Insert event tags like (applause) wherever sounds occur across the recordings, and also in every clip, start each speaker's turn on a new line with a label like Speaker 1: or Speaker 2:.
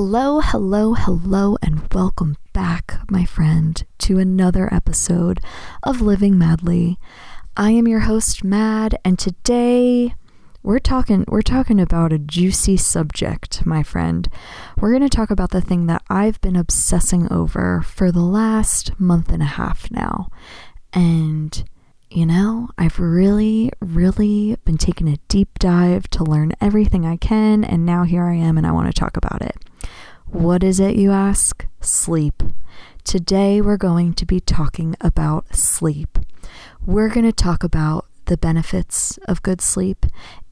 Speaker 1: Hello, hello, hello, and welcome back, my friend, to another episode of Living Madly. I am your host, Mad, and today we're talking we're talking about a juicy subject, my friend. We're going to talk about the thing that I've been obsessing over for the last month and a half now. And you know, I've really, really been taking a deep dive to learn everything I can, and now here I am and I want to talk about it. What is it, you ask? Sleep. Today we're going to be talking about sleep. We're going to talk about the benefits of good sleep,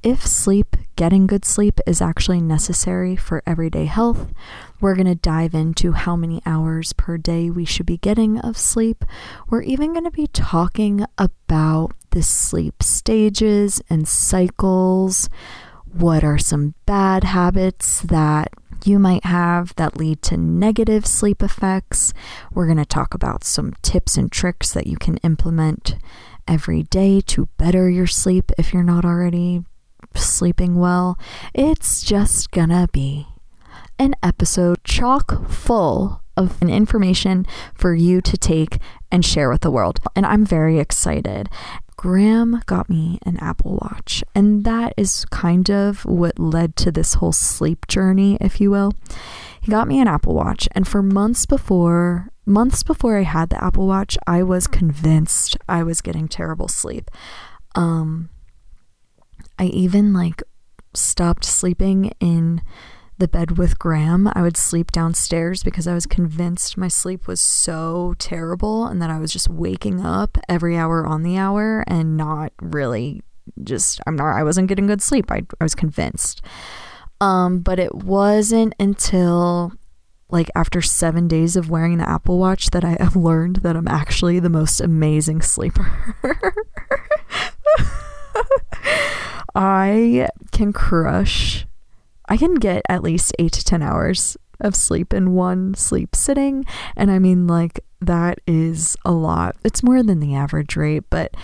Speaker 1: if sleep, getting good sleep, is actually necessary for everyday health. We're going to dive into how many hours per day we should be getting of sleep. We're even going to be talking about the sleep stages and cycles. What are some bad habits that you might have that lead to negative sleep effects? We're going to talk about some tips and tricks that you can implement every day to better your sleep if you're not already sleeping well. It's just gonna be an episode chock full of information for you to take and share with the world. And I'm very excited. Graham got me an Apple Watch, and that is kind of what led to this whole sleep journey, if you will. He got me an Apple Watch, and for months before months before I had the Apple Watch, I was convinced I was getting terrible sleep. Um I even like stopped sleeping in the bed with Graham. I would sleep downstairs because I was convinced my sleep was so terrible and that I was just waking up every hour on the hour and not really just I'm not I wasn't getting good sleep. I I was convinced. Um but it wasn't until like after 7 days of wearing the Apple Watch that I have (laughs) learned that I'm actually the most amazing sleeper. (laughs) I can crush, I can get at least eight to 10 hours of sleep in one sleep sitting. And I mean, like, that is a lot. It's more than the average rate, but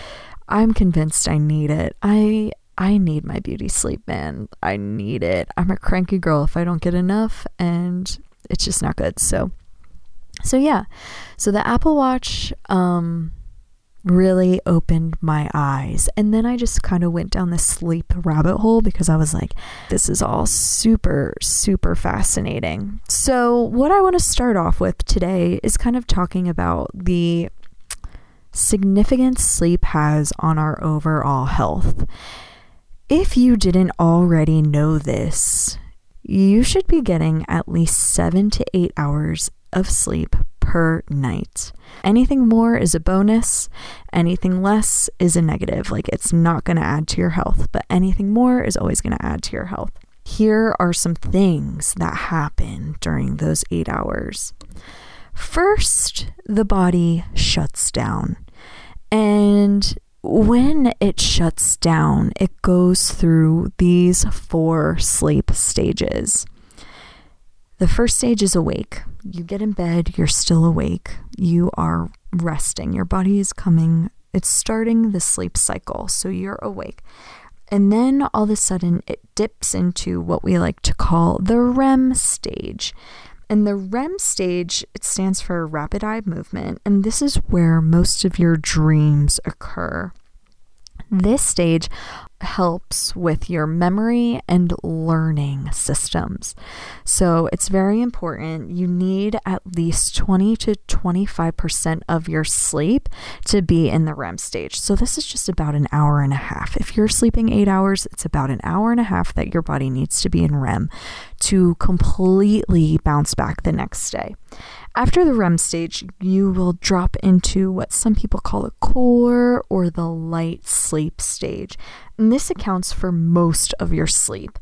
Speaker 1: I'm convinced I need it. I. I need my beauty sleep, man. I need it. I'm a cranky girl if I don't get enough, and it's just not good. So, so yeah. So the Apple Watch, um, really opened my eyes. And then I just kind of went down the sleep rabbit hole because I was like, this is all super, super fascinating. So, what I want to start off with today is kind of talking about the significance sleep has on our overall health. If you didn't already know this, you should be getting at least seven to eight hours of sleep per night. Anything more is a bonus, anything less is a negative. Like it's not going to add to your health, but anything more is always going to add to your health. Here are some things that happen during those eight hours. First, the body shuts down. And when it shuts down, it goes through these four sleep stages. The first stage is awake. You get in bed, you're still awake, you are resting. Your body is coming, it's starting the sleep cycle, so you're awake. And then all of a sudden, it dips into what we like to call the REM stage. And the REM stage, it stands for rapid eye movement, and this is where most of your dreams occur. This stage helps with your memory and learning systems. So it's very important. You need at least 20 to 25% of your sleep to be in the REM stage. So this is just about an hour and a half. If you're sleeping eight hours, it's about an hour and a half that your body needs to be in REM to completely bounce back the next day. After the REM stage, you will drop into what some people call a core or the light sleep stage. And this accounts for most of your sleep.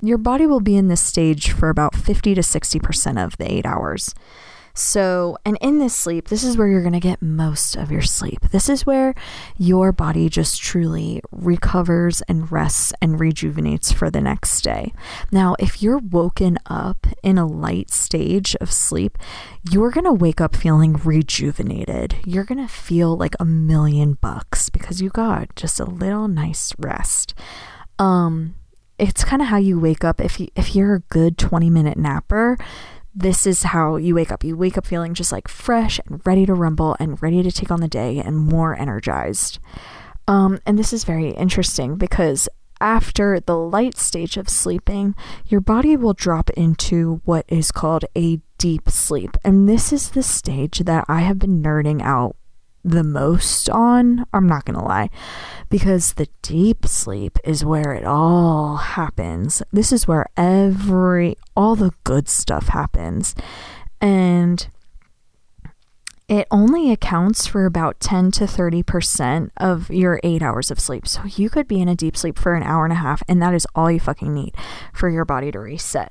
Speaker 1: Your body will be in this stage for about 50 to 60% of the eight hours. So, and in this sleep, this is where you're going to get most of your sleep. This is where your body just truly recovers and rests and rejuvenates for the next day. Now, if you're woken up in a light stage of sleep, you're going to wake up feeling rejuvenated. You're going to feel like a million bucks because you got just a little nice rest. Um, it's kind of how you wake up if you if you're a good 20 minute napper this is how you wake up you wake up feeling just like fresh and ready to rumble and ready to take on the day and more energized um, and this is very interesting because after the light stage of sleeping, your body will drop into what is called a deep sleep. And this is the stage that I have been nerding out the most on. I'm not going to lie. Because the deep sleep is where it all happens. This is where every, all the good stuff happens. And it only accounts for about 10 to 30% of your eight hours of sleep. So you could be in a deep sleep for an hour and a half, and that is all you fucking need for your body to reset.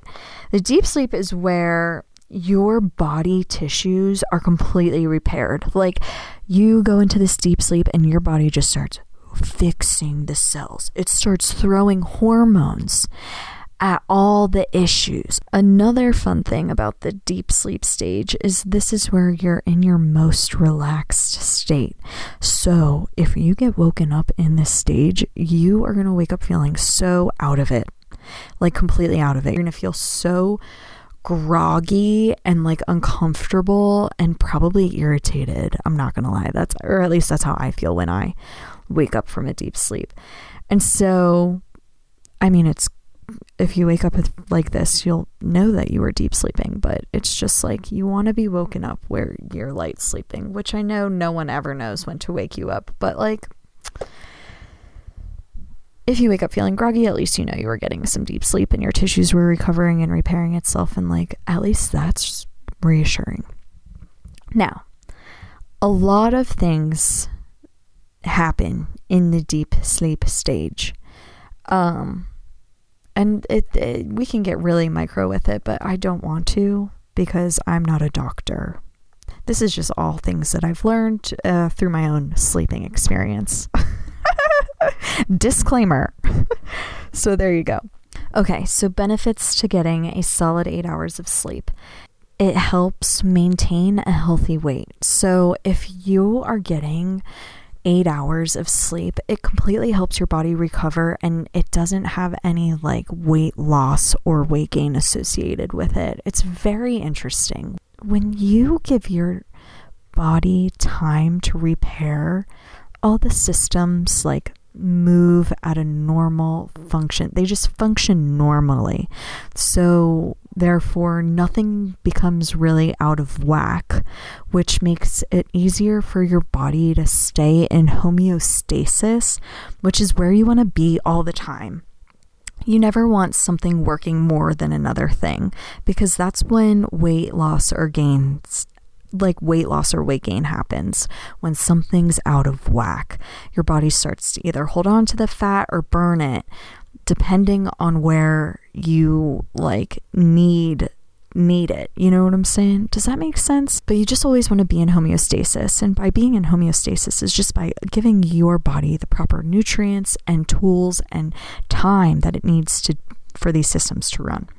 Speaker 1: The deep sleep is where your body tissues are completely repaired. Like you go into this deep sleep, and your body just starts fixing the cells, it starts throwing hormones at all the issues. Another fun thing about the deep sleep stage is this is where you're in your most relaxed state. So, if you get woken up in this stage, you are going to wake up feeling so out of it, like completely out of it. You're going to feel so groggy and like uncomfortable and probably irritated. I'm not going to lie. That's, or at least that's how I feel when I wake up from a deep sleep. And so, I mean, it's if you wake up like this, you'll know that you were deep sleeping, but it's just like you want to be woken up where you're light sleeping, which I know no one ever knows when to wake you up, but like if you wake up feeling groggy, at least you know you were getting some deep sleep and your tissues were recovering and repairing itself, and like at least that's reassuring. Now, a lot of things happen in the deep sleep stage. Um, and it, it, we can get really micro with it, but I don't want to because I'm not a doctor. This is just all things that I've learned uh, through my own sleeping experience. (laughs) Disclaimer. (laughs) so there you go. Okay, so benefits to getting a solid eight hours of sleep. It helps maintain a healthy weight. So if you are getting eight hours of sleep, it completely helps your body recover and it doesn't have any like weight loss or weight gain associated with it. It's very interesting. When you give your body time to repair, all the systems like move at a normal function. They just function normally. So Therefore, nothing becomes really out of whack, which makes it easier for your body to stay in homeostasis, which is where you want to be all the time. You never want something working more than another thing because that's when weight loss or gains like weight loss or weight gain happens when something's out of whack. Your body starts to either hold on to the fat or burn it depending on where you like need need it. You know what I'm saying? Does that make sense? But you just always want to be in homeostasis. And by being in homeostasis is just by giving your body the proper nutrients and tools and time that it needs to for these systems to run.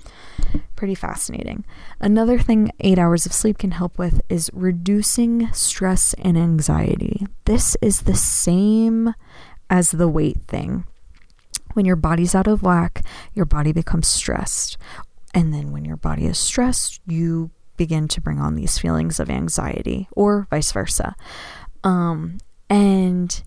Speaker 1: Pretty fascinating. Another thing 8 hours of sleep can help with is reducing stress and anxiety. This is the same as the weight thing. When your body's out of whack, your body becomes stressed. And then when your body is stressed, you begin to bring on these feelings of anxiety or vice versa. Um, and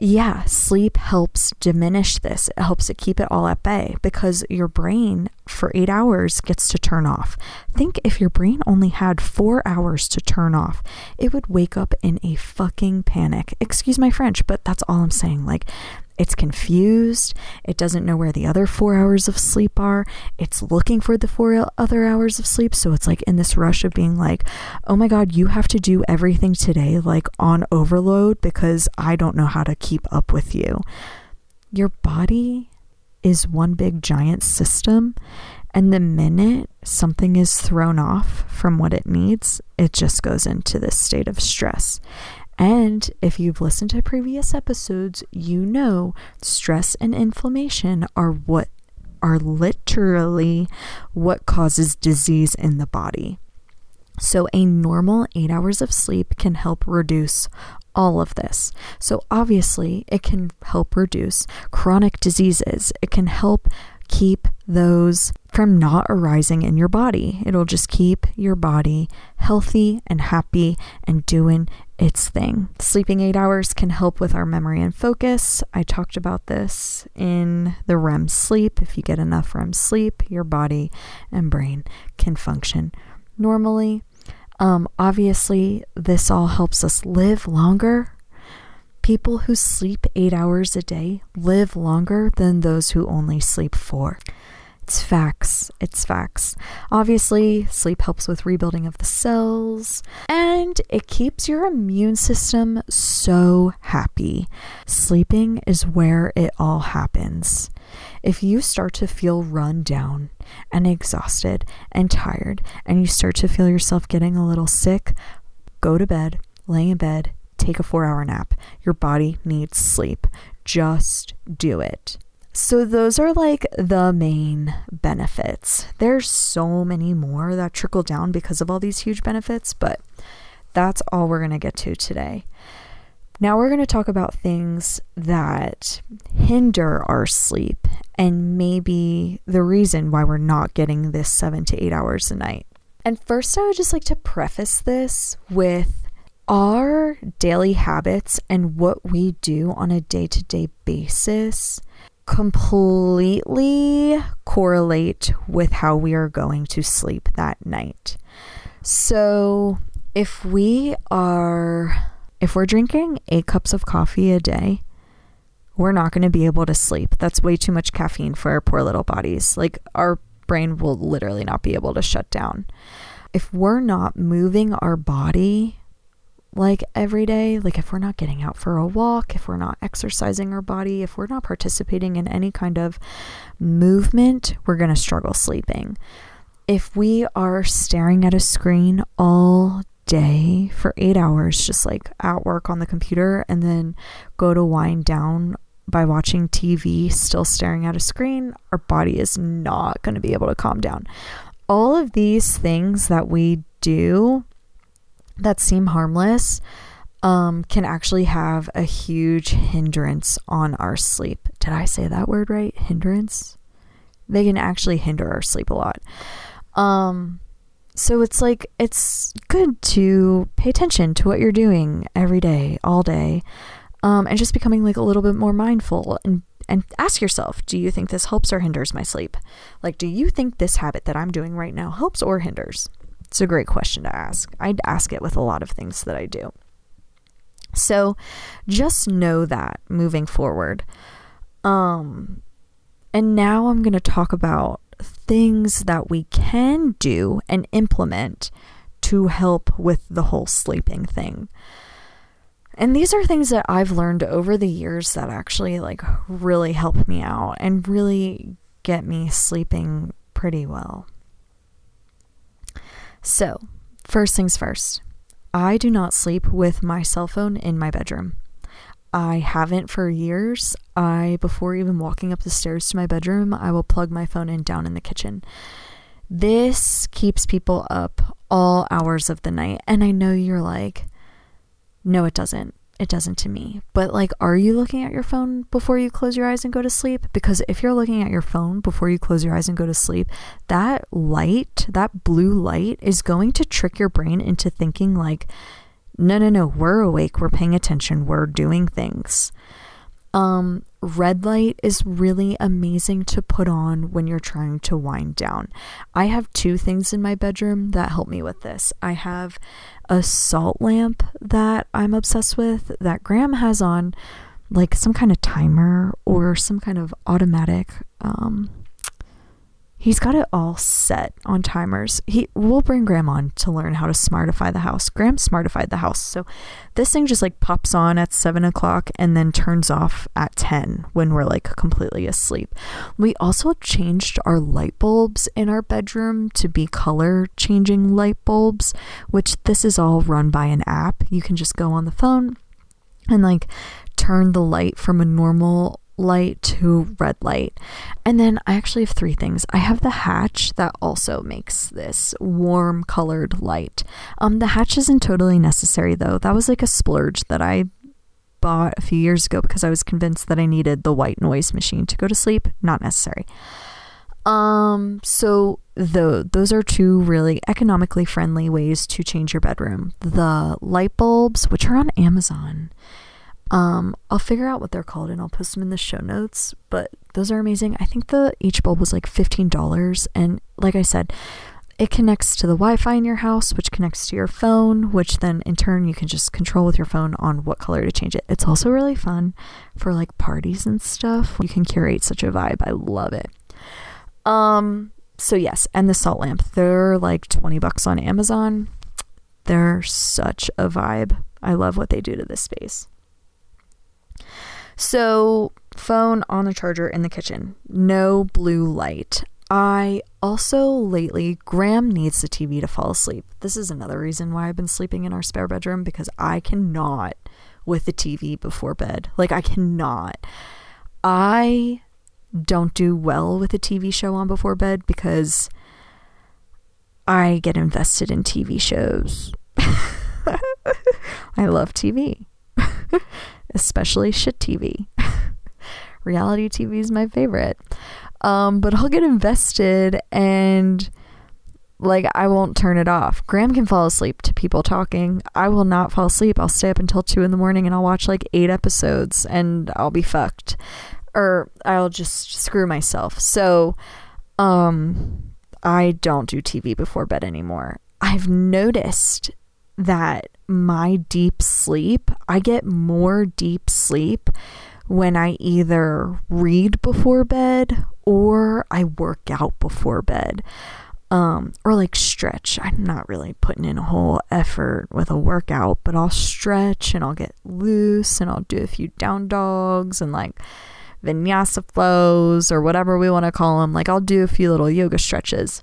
Speaker 1: yeah, sleep helps diminish this. It helps to keep it all at bay because your brain for eight hours gets to turn off. Think if your brain only had four hours to turn off, it would wake up in a fucking panic. Excuse my French, but that's all I'm saying. Like, it's confused. It doesn't know where the other four hours of sleep are. It's looking for the four other hours of sleep. So it's like in this rush of being like, oh my God, you have to do everything today, like on overload, because I don't know how to keep up with you. Your body is one big giant system. And the minute something is thrown off from what it needs, it just goes into this state of stress. And if you've listened to previous episodes, you know stress and inflammation are what are literally what causes disease in the body. So, a normal eight hours of sleep can help reduce all of this. So, obviously, it can help reduce chronic diseases, it can help keep those from not arising in your body. It'll just keep your body healthy and happy and doing its thing. Sleeping eight hours can help with our memory and focus. I talked about this in the REM sleep. If you get enough REM sleep, your body and brain can function normally. Um, obviously, this all helps us live longer People who sleep eight hours a day live longer than those who only sleep four. It's facts. It's facts. Obviously, sleep helps with rebuilding of the cells and it keeps your immune system so happy. Sleeping is where it all happens. If you start to feel run down and exhausted and tired, and you start to feel yourself getting a little sick, go to bed, lay in bed, take a four hour nap. Your body needs sleep. Just do it. So, those are like the main benefits. There's so many more that trickle down because of all these huge benefits, but that's all we're going to get to today. Now, we're going to talk about things that hinder our sleep and maybe the reason why we're not getting this seven to eight hours a night. And first, I would just like to preface this with our daily habits and what we do on a day to day basis completely correlate with how we are going to sleep that night. So, if we are if we're drinking 8 cups of coffee a day, we're not going to be able to sleep. That's way too much caffeine for our poor little bodies. Like our brain will literally not be able to shut down. If we're not moving our body like every day, like if we're not getting out for a walk, if we're not exercising our body, if we're not participating in any kind of movement, we're going to struggle sleeping. If we are staring at a screen all day for eight hours, just like at work on the computer, and then go to wind down by watching TV, still staring at a screen, our body is not going to be able to calm down. All of these things that we do that seem harmless um, can actually have a huge hindrance on our sleep. Did I say that word right? Hindrance? They can actually hinder our sleep a lot. Um, so it's like it's good to pay attention to what you're doing every day, all day, um, and just becoming like a little bit more mindful and and ask yourself, do you think this helps or hinders my sleep? Like, do you think this habit that I'm doing right now helps or hinders? It's a great question to ask. I'd ask it with a lot of things that I do. So just know that moving forward. Um and now I'm going to talk about things that we can do and implement to help with the whole sleeping thing. And these are things that I've learned over the years that actually like really help me out and really get me sleeping pretty well. So, first things first, I do not sleep with my cell phone in my bedroom. I haven't for years. I, before even walking up the stairs to my bedroom, I will plug my phone in down in the kitchen. This keeps people up all hours of the night. And I know you're like, no, it doesn't it doesn't to me. But like, are you looking at your phone before you close your eyes and go to sleep? Because if you're looking at your phone before you close your eyes and go to sleep, that light, that blue light, is going to trick your brain into thinking, like, no, no, no, we're awake, we're paying attention, we're doing things. Um, red light is really amazing to put on when you're trying to wind down. I have two things in my bedroom that help me with this. I have a salt lamp that I'm obsessed with that Graham has on like some kind of timer or some kind of automatic um He's got it all set on timers. He we'll bring Graham on to learn how to smartify the house. Graham smartified the house. So this thing just like pops on at seven o'clock and then turns off at 10 when we're like completely asleep. We also changed our light bulbs in our bedroom to be color changing light bulbs, which this is all run by an app. You can just go on the phone and like turn the light from a normal light to red light. And then I actually have three things. I have the hatch that also makes this warm colored light. Um the hatch isn't totally necessary though. That was like a splurge that I bought a few years ago because I was convinced that I needed the white noise machine to go to sleep. Not necessary. Um, so the, those are two really economically friendly ways to change your bedroom. The light bulbs, which are on Amazon. Um, I'll figure out what they're called and I'll post them in the show notes, but those are amazing. I think the each bulb was like $15 and like I said, it connects to the Wi-Fi in your house, which connects to your phone, which then in turn you can just control with your phone on what color to change it. It's also really fun for like parties and stuff. You can curate such a vibe. I love it. Um, so yes, and the salt lamp. They're like 20 bucks on Amazon. They're such a vibe. I love what they do to this space. So, phone on the charger in the kitchen. No blue light. I also lately, Graham needs the TV to fall asleep. This is another reason why I've been sleeping in our spare bedroom because I cannot with the TV before bed. Like, I cannot. I don't do well with a TV show on before bed because I get invested in TV shows. (laughs) I love TV, (laughs) especially shit TV. (laughs) Reality TV is my favorite. Um, but I'll get invested and like I won't turn it off. Graham can fall asleep to people talking. I will not fall asleep. I'll stay up until two in the morning and I'll watch like eight episodes and I'll be fucked or I'll just screw myself. So, um, I don't do TV before bed anymore. I've noticed that my deep sleep, I get more deep sleep when I either read before bed or I work out before bed. Um, or like stretch. I'm not really putting in a whole effort with a workout, but I'll stretch and I'll get loose and I'll do a few down dogs and like vinyasa flows or whatever we want to call them. Like I'll do a few little yoga stretches.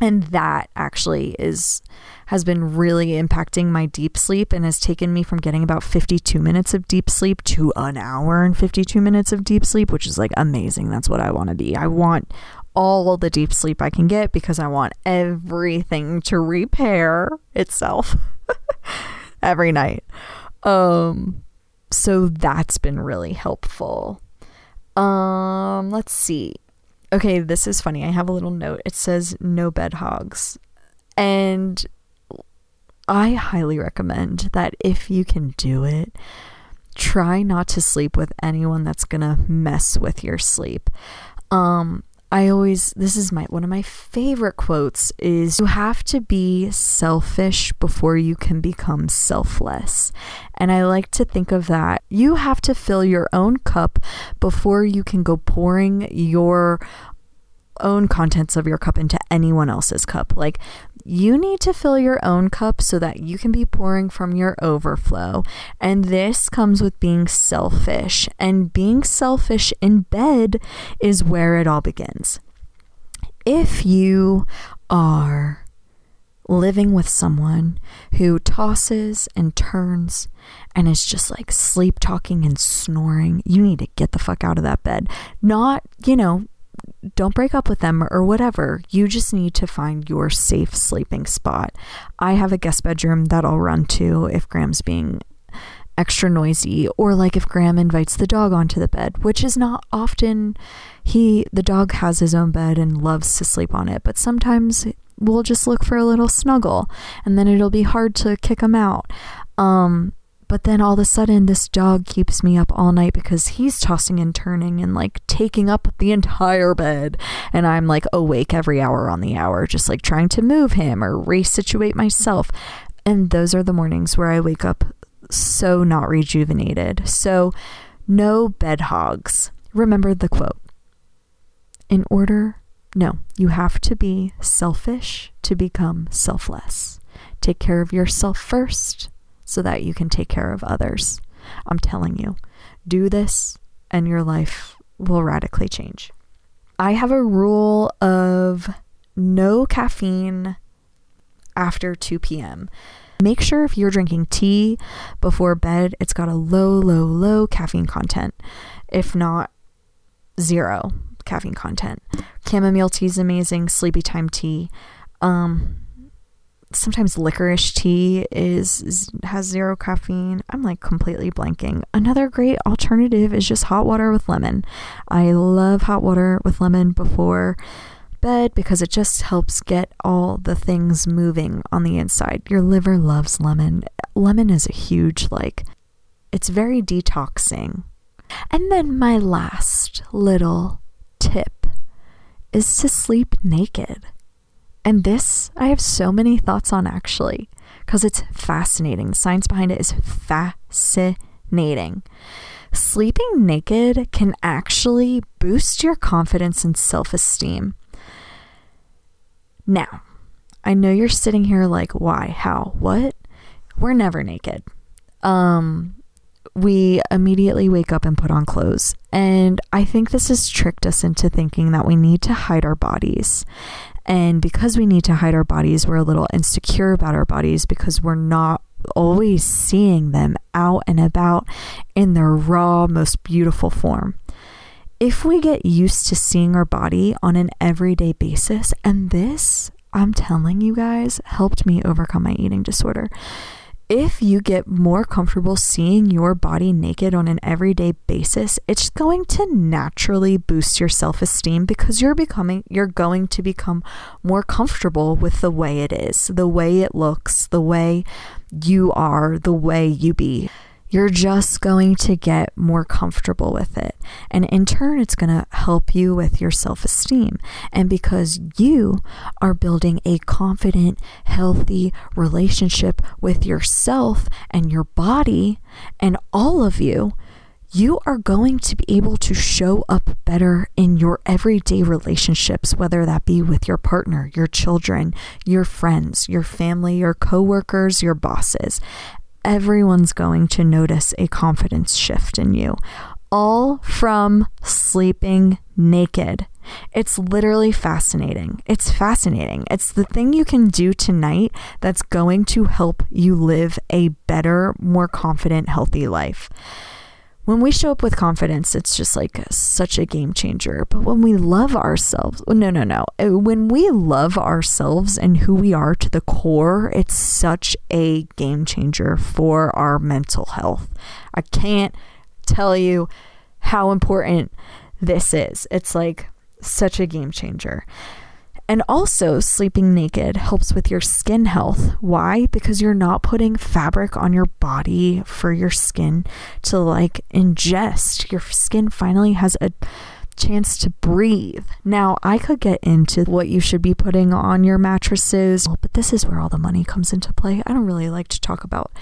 Speaker 1: And that actually is has been really impacting my deep sleep and has taken me from getting about 52 minutes of deep sleep to an hour and 52 minutes of deep sleep, which is like amazing. That's what I want to be. I want all the deep sleep I can get because I want everything to repair itself (laughs) every night. Um so that's been really helpful. Um, let's see. Okay, this is funny. I have a little note. It says no bed hogs. And I highly recommend that if you can do it, try not to sleep with anyone that's going to mess with your sleep. Um, I always this is my one of my favorite quotes is you have to be selfish before you can become selfless. And I like to think of that. You have to fill your own cup before you can go pouring your own contents of your cup into anyone else's cup. Like you need to fill your own cup so that you can be pouring from your overflow. And this comes with being selfish. And being selfish in bed is where it all begins. If you are living with someone who tosses and turns and is just like sleep talking and snoring, you need to get the fuck out of that bed. Not, you know, don't break up with them or whatever. You just need to find your safe sleeping spot. I have a guest bedroom that I'll run to if Graham's being extra noisy or like if Graham invites the dog onto the bed, which is not often he the dog has his own bed and loves to sleep on it, but sometimes we'll just look for a little snuggle and then it'll be hard to kick him out. Um but then all of a sudden, this dog keeps me up all night because he's tossing and turning and like taking up the entire bed. And I'm like awake every hour on the hour, just like trying to move him or resituate myself. And those are the mornings where I wake up so not rejuvenated. So, no bed hogs. Remember the quote. In order, no, you have to be selfish to become selfless. Take care of yourself first so that you can take care of others. I'm telling you, do this and your life will radically change. I have a rule of no caffeine after 2 p.m. Make sure if you're drinking tea before bed, it's got a low, low, low caffeine content. if not zero caffeine content. Chamomile tea is amazing, sleepy time tea. Um, sometimes licorice tea is, is, has zero caffeine. I'm like completely blanking. Another great alternative is just hot water with lemon. I love hot water with lemon before bed because it just helps get all the things moving on the inside. Your liver loves lemon. Lemon is a huge like it's very detoxing. And then my last little tip is to sleep naked. And this, I have so many thoughts on actually, because it's fascinating. The science behind it is fascinating. Sleeping naked can actually boost your confidence and self esteem. Now, I know you're sitting here like, why? How? What? We're never naked. Um, we immediately wake up and put on clothes. And I think this has tricked us into thinking that we need to hide our bodies. And because we need to hide our bodies, we're a little insecure about our bodies because we're not always seeing them out and about in their raw, most beautiful form. If we get used to seeing our body on an everyday basis, and this, I'm telling you guys, helped me overcome my eating disorder if you get more comfortable seeing your body naked on an everyday basis, it's going to naturally boost your self-esteem because you're becoming you're going to become more comfortable with the way it is, the way it looks, the way you are, the way you be. You're just going to get more comfortable with it. And in turn, it's going to help you with your self esteem. And because you are building a confident, healthy relationship with yourself and your body and all of you, you are going to be able to show up better in your everyday relationships, whether that be with your partner, your children, your friends, your family, your coworkers, your bosses everyone's going to notice a confidence shift in you, all from sleeping naked. It's literally fascinating. It's fascinating. It's the thing you can do tonight that's going to help you live a better, more confident, healthy life when we show up with confidence, it's just like such a game changer. But when we love ourselves, no, no, no. Uh, when we love ourselves and who we are to the core, it's such a game changer for our mental health. I can't tell you how important this is. It's like such a game changer. And also, sleeping naked helps with your skin health. Why? Because you're not putting fabric on your body for your skin to like ingest. Your skin finally has a chance to breathe. Now, I could get into what you should be putting on your mattresses, but this is where all the money comes into play. I don't really like to talk about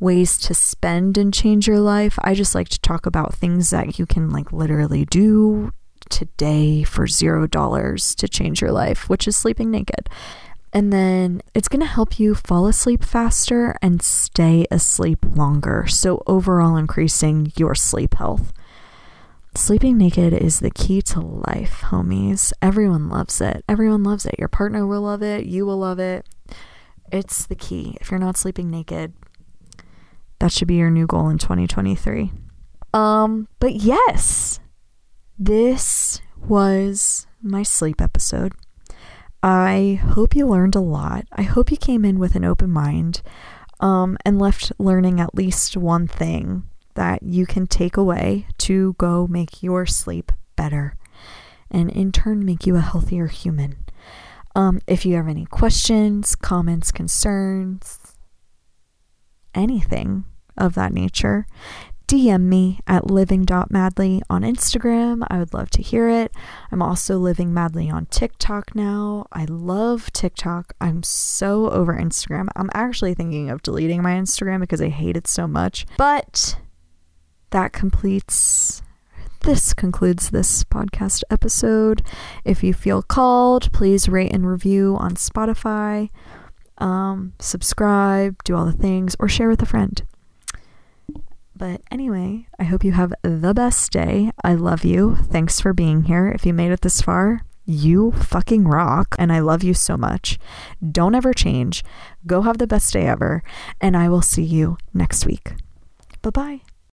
Speaker 1: ways to spend and change your life. I just like to talk about things that you can like literally do today for zero dollars to change your life, which is sleeping naked. And then it's going to help you fall asleep faster and stay asleep longer. So, overall, increasing your sleep health. Sleeping naked is the key to life, homies. Everyone loves it. Everyone loves it. Your partner will love it. You will love it. It's the key. If you're not sleeping naked, that should be your new goal in 2023. Um, but yes, this was my sleep episode. I hope you learned a lot. I hope you came in with an open mind um, and left learning at least one thing that you can take away to go make your sleep better and in turn make you a healthier human. Um, if you have any questions, comments, concerns, anything of that nature, DM me at living.madly on Instagram. I would love to hear it. I'm also living madly on TikTok now. I love TikTok. I'm so over Instagram. I'm actually thinking of deleting my Instagram because I hate it so much. But that completes this concludes this podcast episode. If you feel called, please rate and review on Spotify, um, subscribe, do all the things, or share with a friend. But anyway, I hope you have the best day. I love you. Thanks for being here. If you made it this far, you fucking rock. And I love you so much. Don't ever change. Go have the best day ever. And I will see you next week. Bye bye.